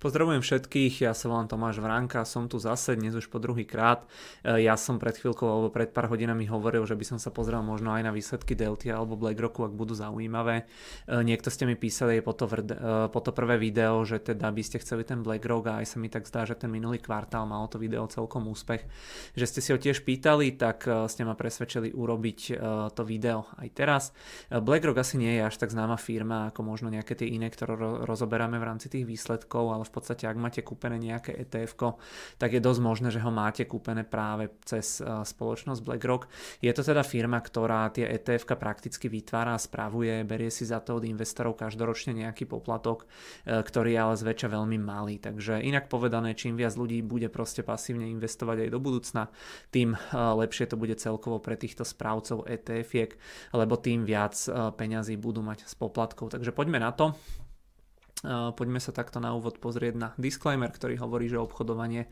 Pozdravujem všetkých, ja sa volám Tomáš Vránka, som tu zase dnes už po druhý krát. E, ja som pred chvíľkou alebo pred pár hodinami hovoril, že by som sa pozrel možno aj na výsledky Delty alebo BlackRocku, ak budú zaujímavé. E, niekto ste mi písali po to, e, po to prvé video, že teda by ste chceli ten BlackRock a aj sa mi tak zdá, že ten minulý kvartál malo to video celkom úspech. Že ste si ho tiež pýtali, tak ste ma presvedčili urobiť to video aj teraz. BlackRock asi nie je až tak známa firma ako možno nejaké tie iné, ktoré rozoberáme v rámci tých výsledkov, ale v podstate ak máte kúpené nejaké etf tak je dosť možné, že ho máte kúpené práve cez e, spoločnosť BlackRock. Je to teda firma, ktorá tie etf prakticky vytvára a spravuje, berie si za to od investorov každoročne nejaký poplatok, e, ktorý je ale zväčša veľmi malý. Takže inak povedané, čím viac ľudí bude proste pasívne investovať aj do budúcna, tým e, lepšie to bude celkovo pre týchto správcov etf lebo tým viac peňazí budú mať z poplatkov. Takže poďme na to. Poďme sa takto na úvod pozrieť na disclaimer, ktorý hovorí, že obchodovanie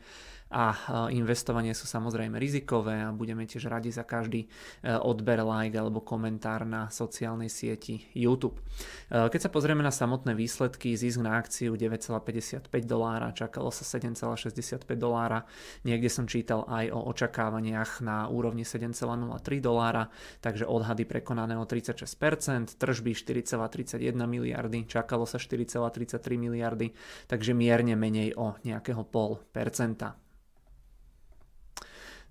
a investovanie sú samozrejme rizikové a budeme tiež radi za každý e, odber, like alebo komentár na sociálnej sieti YouTube. E, keď sa pozrieme na samotné výsledky, zisk na akciu 9,55 dolára, čakalo sa 7,65 dolára, niekde som čítal aj o očakávaniach na úrovni 7,03 dolára, takže odhady prekonané o 36%, tržby 4,31 miliardy, čakalo sa 4,33 miliardy, takže mierne menej o nejakého pol percenta.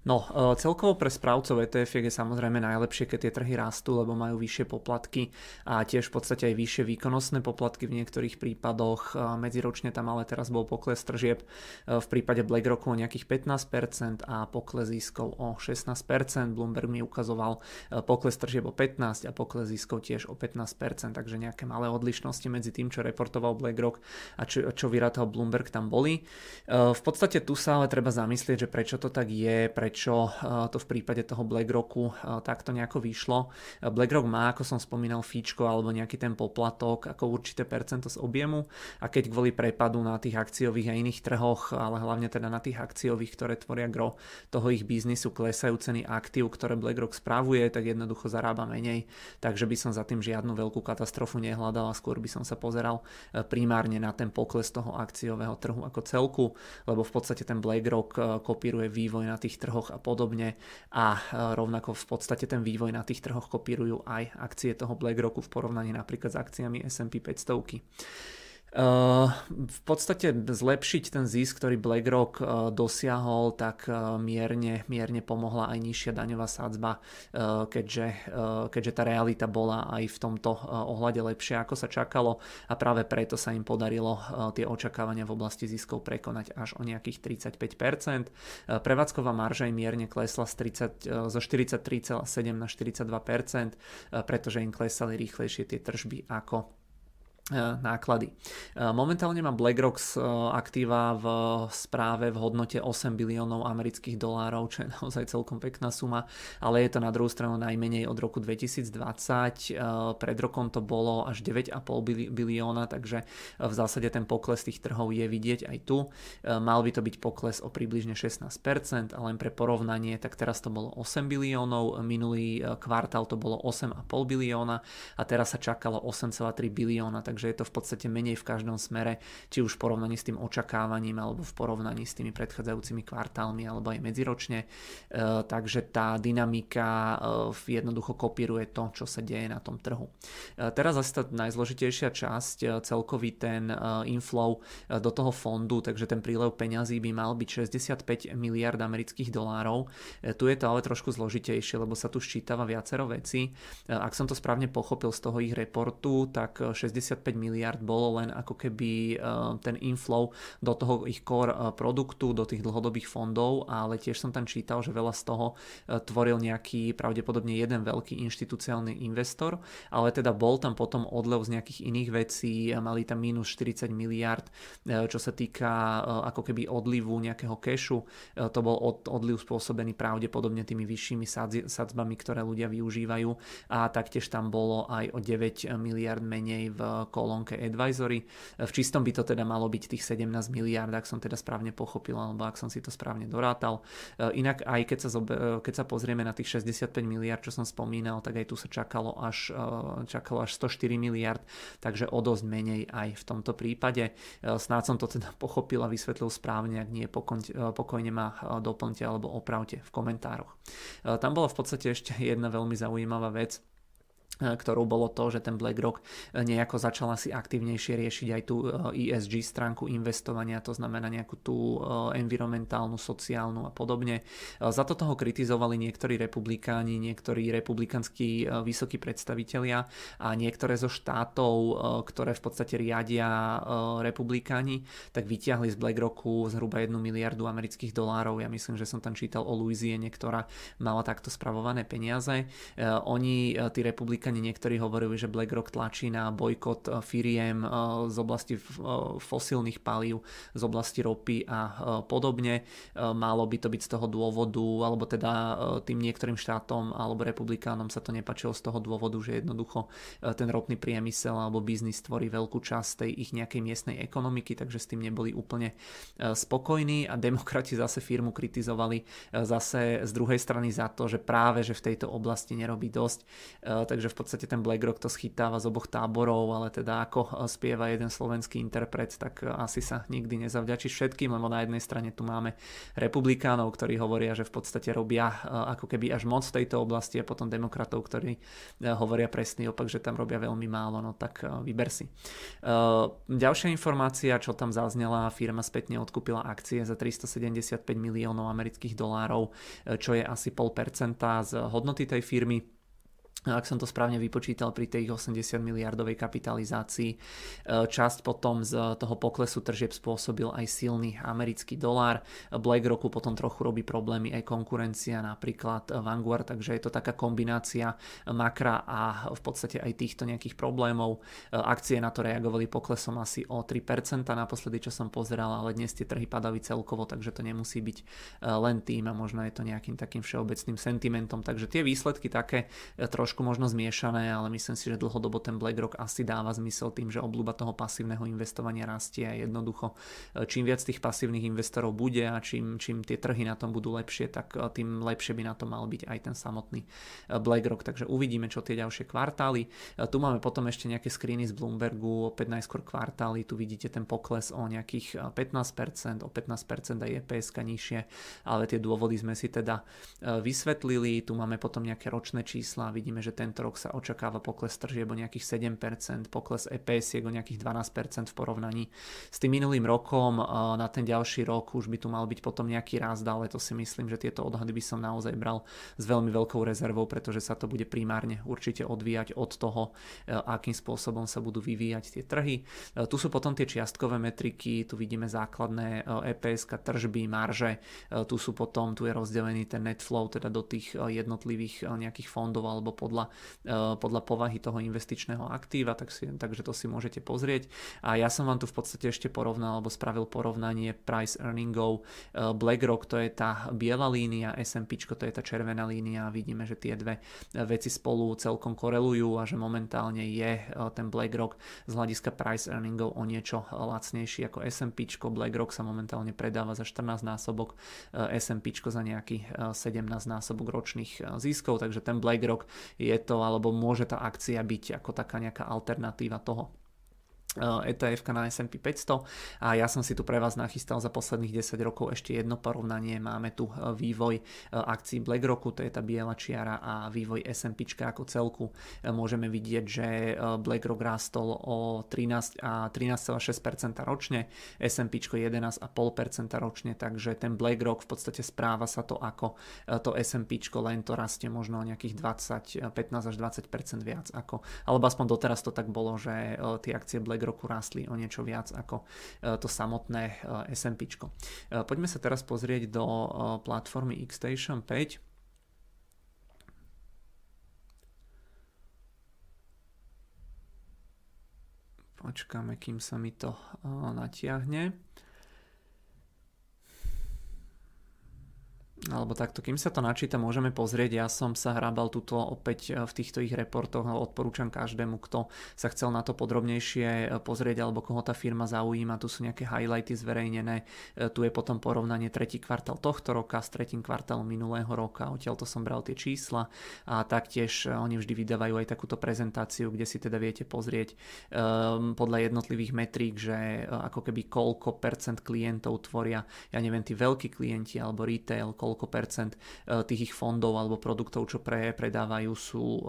No, e, celkovo pre správcov ETF je samozrejme najlepšie, keď tie trhy rastú, lebo majú vyššie poplatky a tiež v podstate aj vyššie výkonnostné poplatky v niektorých prípadoch. E, medziročne tam ale teraz bol pokles tržieb e, v prípade BlackRocku o nejakých 15% a pokles ziskov o 16%. Bloomberg mi ukazoval pokles tržieb o 15% a pokles ziskov tiež o 15%, takže nejaké malé odlišnosti medzi tým, čo reportoval BlackRock a čo, čo vyrátal Bloomberg tam boli. V podstate tu sa ale treba zamyslieť, že prečo to tak je, pre prečo eh, to v prípade toho BlackRocku eh, takto nejako vyšlo. Eh, BlackRock má, ako som spomínal, fíčko alebo nejaký ten poplatok ako určité percento z objemu a keď kvôli prepadu na tých akciových a iných trhoch, ale hlavne teda na tých akciových, ktoré tvoria gro toho ich biznisu, klesajú ceny aktív, ktoré BlackRock spravuje, tak jednoducho zarába menej. Takže by som za tým žiadnu veľkú katastrofu nehľadal a skôr by som sa pozeral primárne na ten pokles toho akciového trhu ako celku, lebo v podstate ten BlackRock kopíruje vývoj na tých trhoch trhoch a podobne a e, rovnako v podstate ten vývoj na tých trhoch kopírujú aj akcie toho BlackRocku v porovnaní napríklad s akciami S&P 500. Uh, v podstate zlepšiť ten zisk, ktorý BlackRock uh, dosiahol, tak uh, mierne, mierne pomohla aj nižšia daňová sadzba, keďže, keďže tá realita bola aj v tomto ohľade lepšia, ako sa čakalo a práve preto sa im podarilo tie očakávania v oblasti ziskov prekonať až o nejakých 35%. Prevádzková marža im mierne klesla z 30, zo 43,7 na 42%, pretože im klesali rýchlejšie tie tržby ako náklady. E, momentálne má BlackRock e, aktíva v správe v hodnote 8 biliónov amerických dolárov, čo je naozaj celkom pekná suma, ale je to na druhú stranu najmenej od roku 2020. Pred rokom to bolo až 9,5 bilióna, takže v zásade ten pokles tých trhov je vidieť aj tu. Mal by to byť pokles o približne 16%, ale len pre porovnanie, tak teraz to bolo 8 biliónov, minulý kvartál to bolo 8,5 bilióna a teraz sa čakalo 8,3 bilióna, takže takže je to v podstate menej v každom smere, či už v porovnaní s tým očakávaním alebo v porovnaní s tými predchádzajúcimi kvartálmi alebo aj medziročne. E, takže tá dynamika e, jednoducho kopíruje to, čo sa deje na tom trhu. E, teraz zase tá najzložitejšia časť, celkový ten inflow do toho fondu, takže ten prílev peňazí by mal byť 65 miliard amerických dolárov. Tu je to ale trošku zložitejšie, lebo sa tu ščítava viacero veci. Ak som to správne pochopil z toho ich reportu, tak 65 miliard bolo len ako keby eh, ten inflow do toho ich core eh, produktu, do tých dlhodobých fondov, ale tiež som tam čítal, že veľa z toho eh, tvoril nejaký pravdepodobne jeden veľký inštitucionálny investor, ale teda bol tam potom odlev z nejakých iných vecí, mali tam minus 40 miliard, čo sa týka ako keby odlivu nejakého kešu, to bol odliv spôsobený pravdepodobne tými vyššími sadzbami, ktoré ľudia využívajú. A taktiež tam bolo aj o 9 miliard menej v kolónke advisory. V čistom by to teda malo byť tých 17 miliard, ak som teda správne pochopil, alebo ak som si to správne dorátal. Inak aj keď sa, keď sa pozrieme na tých 65 miliard, čo som spomínal, tak aj tu sa čakalo až, čakalo až 104 miliard, takže o dosť menej aj v tomto prípade. Snáď som to teda pochopil a vysvetlil správne, ak nie, pokojne ma doplňte alebo opravte v komentároch. Tam bola v podstate ešte jedna veľmi zaujímavá vec, E, ktorou bolo to, že ten BlackRock e, nejako začal asi aktívnejšie riešiť aj tú ESG stránku investovania, to znamená nejakú tú e, environmentálnu, sociálnu a podobne. Za to toho kritizovali niektorí republikáni, niektorí republikanskí vysokí predstavitelia a niektoré zo štátov, ktoré v podstate riadia republikáni, tak vyťahli z BlackRocku zhruba 1 miliardu amerických dolárov. Ja myslím, že som tam čítal o Louisiane, ktorá mala takto spravované peniaze. Oni, tí republikáni, Američani niektorí hovorili, že BlackRock tlačí na bojkot eh, firiem eh, z oblasti eh, fosílnych palív, z oblasti ropy a podobne. Malo by to byť z toho dôvodu, alebo teda tým niektorým štátom alebo republikánom sa to nepačilo z toho dôvodu, že jednoducho ten ropný priemysel alebo biznis tvorí veľkú časť tej ich nejakej miestnej ekonomiky, takže s tým neboli úplne spokojní a demokrati zase firmu kritizovali zase z druhej strany za to, že práve že v tejto oblasti nerobí dosť. Takže v podstate ten BlackRock to schytáva z oboch táborov, ale teda ako spieva jeden slovenský interpret, tak asi sa nikdy nezavďačí všetkým, lebo na jednej strane tu máme republikánov, ktorí hovoria, že v podstate robia e, ako keby až moc v tejto oblasti a potom demokratov, ktorí hovoria presný opak, že tam robia veľmi málo, no tak vyber si. Ďalšia informácia, čo tam zaznela, firma spätne odkúpila akcie za 375 miliónov amerických dolárov, čo je asi 0,5% z hodnoty tej firmy ak som to správne vypočítal pri tej 80 miliardovej kapitalizácii. E, časť potom z toho poklesu tržieb spôsobil aj silný americký dolár. BlackRocku potom trochu robí problémy aj konkurencia, napríklad Vanguard, takže je to taká kombinácia makra a v podstate aj týchto nejakých problémov. E, akcie na to reagovali poklesom asi o 3% naposledy, čo som pozeral, ale dnes tie trhy padali celkovo, takže to nemusí byť e, len tým a možno je to nejakým takým všeobecným sentimentom. Takže tie výsledky také trošku trošku možno zmiešané, ale myslím si, že dlhodobo ten BlackRock asi dáva zmysel tým, že obľúba toho pasívneho investovania rastie a jednoducho e, čím viac tých pasívnych investorov bude a čím, čím tie trhy na tom budú lepšie, tak e, tým lepšie by na to mal byť aj ten samotný e, BlackRock. Takže uvidíme, čo tie ďalšie kvartály. Tu máme potom ešte nejaké screeny z Bloombergu, opäť najskôr kvartály, tu vidíte ten pokles o nejakých 15%, o 15% aj EPS nižšie, ale tie dôvody sme si teda vysvetlili. Tu máme potom nejaké ročné čísla, vidíme vidíme, že tento rok sa očakáva pokles tržieb o nejakých 7%, pokles EPS o nejakých 12% v porovnaní s tým minulým rokom. Na ten ďalší rok už by tu mal byť potom nejaký rast, ale to si myslím, že tieto odhady by som naozaj bral s veľmi veľkou rezervou, pretože sa to bude primárne určite odvíjať od toho, e, akým spôsobom sa budú vyvíjať tie trhy. E, tu sú potom tie čiastkové metriky, tu vidíme základné EPS, e tržby, marže, tu sú potom, tu je rozdelený ten net flow, teda do tých jednotlivých nejakých fondov alebo podľa, eh, podľa povahy toho investičného aktíva, tak si, takže to si môžete pozrieť. A ja som vám tu v podstate ešte porovnal, alebo spravil porovnanie price earningov. Eh, BlackRock to je tá biela línia, S&P to je tá červená línia a vidíme, že tie dve veci spolu celkom korelujú a že momentálne je ten BlackRock z hľadiska price earningov o niečo lacnejší ako S&P. BlackRock sa momentálne predáva za 14 násobok, S&P za nejaký 17 násobok ročných ziskov, takže ten BlackRock je to, alebo môže tá akcia byť ako taká nejaká alternatíva toho. ETF na S&P 500 a ja som si tu pre vás nachystal za posledných 10 rokov ešte jedno porovnanie. Máme tu e, vývoj e, akcií BlackRocku, to je tá biela čiara a vývoj S&P ako celku. E, môžeme vidieť, že BlackRock rástol o 13 a 13,6% ročne, S&P 11,5% ročne, takže ten BlackRock v podstate správa sa to ako to S&P, len to rastie možno o nejakých 20, 15 až 20% viac ako, alebo aspoň doteraz to tak bolo, že tie akcie BlackRock roku rástli o niečo viac ako e, to samotné e, SMP. E, poďme sa teraz pozrieť do platformy Xstation 5. Počkáme, kým sa mi to natiahne. Alebo takto, kým sa to načíta, môžeme pozrieť. Ja som sa hrabal tuto opäť v týchto ich reportoch, odporúčam každému, kto sa chcel na to podrobnejšie pozrieť alebo koho tá firma zaujíma. Tu sú nejaké highlighty zverejnené. Tu je potom porovnanie tretí kvartál tohto roka s tretím kvartálom minulého roka. Odtiaľ to som bral tie čísla a taktiež oni vždy vydávajú aj takúto prezentáciu, kde si teda viete pozrieť podľa jednotlivých metrík, že ako keby koľko percent klientov tvoria, ja neviem, tí veľkí klienti alebo retail, koľko percent e, tých ich fondov alebo produktov, čo pre, predávajú sú e,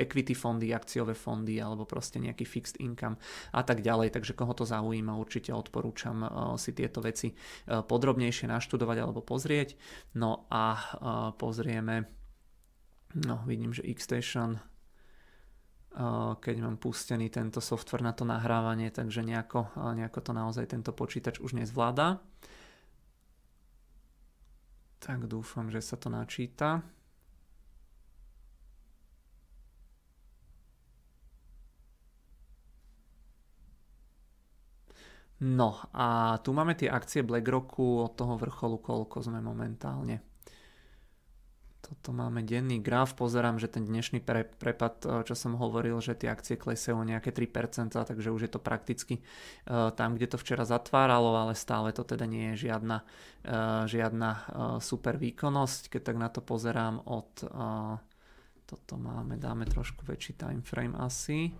equity fondy, akciové fondy alebo proste nejaký fixed income a tak ďalej. Takže koho to zaujíma, určite odporúčam e, si tieto veci podrobnejšie naštudovať alebo pozrieť. No a pozrieme, no vidím, že Xstation keď mám pustený tento software na to nahrávanie, takže nejako, nejako to naozaj tento počítač už nezvláda. Tak dúfam, že sa to načíta. No a tu máme tie akcie BlackRocku od toho vrcholu, koľko sme momentálne. Toto máme denný graf, pozerám, že ten dnešný pre, prepad, čo som hovoril, že tie akcie klesajú o nejaké 3%, takže už je to prakticky uh, tam, kde to včera zatváralo, ale stále to teda nie je žiadna, uh, žiadna super výkonnosť, keď tak na to pozerám od... Toto máme, dáme trošku väčší time frame asi.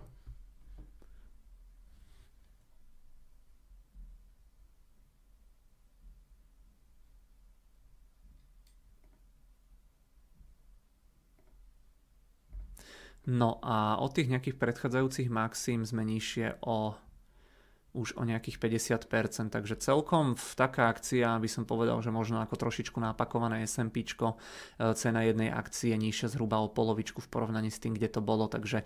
No a od tých nejakých predchádzajúcich maxim sme nižšie o už o nejakých 50%, takže celkom v taká akcia by som povedal, že možno ako trošičku napakované SMP, e, cena jednej akcie nižšia zhruba o polovičku v porovnaní s tým, kde to bolo, takže e,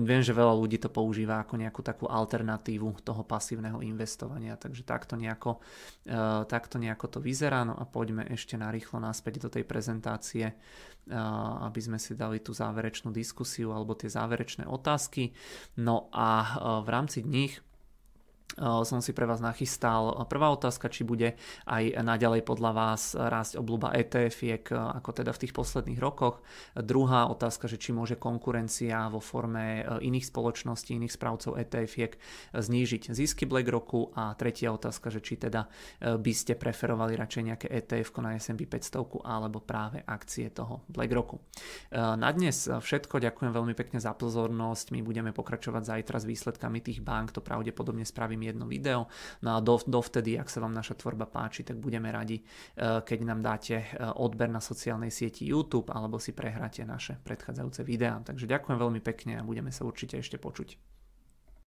viem, že veľa ľudí to používa ako nejakú takú alternatívu toho pasívneho investovania, takže takto nejako, e, takto nejako to vyzerá, no a poďme ešte narýchlo naspäť do tej prezentácie, aby sme si dali tú záverečnú diskusiu alebo tie záverečné otázky. No a v rámci nich som si pre vás nachystal. Prvá otázka, či bude aj naďalej podľa vás rásť obľúba ETF-iek, ako teda v tých posledných rokoch. Druhá otázka, že či môže konkurencia vo forme iných spoločností, iných správcov ETF-iek znížiť zisky BlackRocku. A tretia otázka, že či teda by ste preferovali radšej nejaké ETF na S&P 500 alebo práve akcie toho BlackRocku. Na dnes všetko, ďakujem veľmi pekne za pozornosť. My budeme pokračovať zajtra s výsledkami tých bank, to pravdepodobne spravím jedno video. No a dovtedy, ak sa vám naša tvorba páči, tak budeme radi, eh, keď nám dáte eh, odber na sociálnej sieti YouTube alebo si prehráte naše predchádzajúce videá. Takže ďakujem veľmi pekne a budeme sa určite ešte počuť.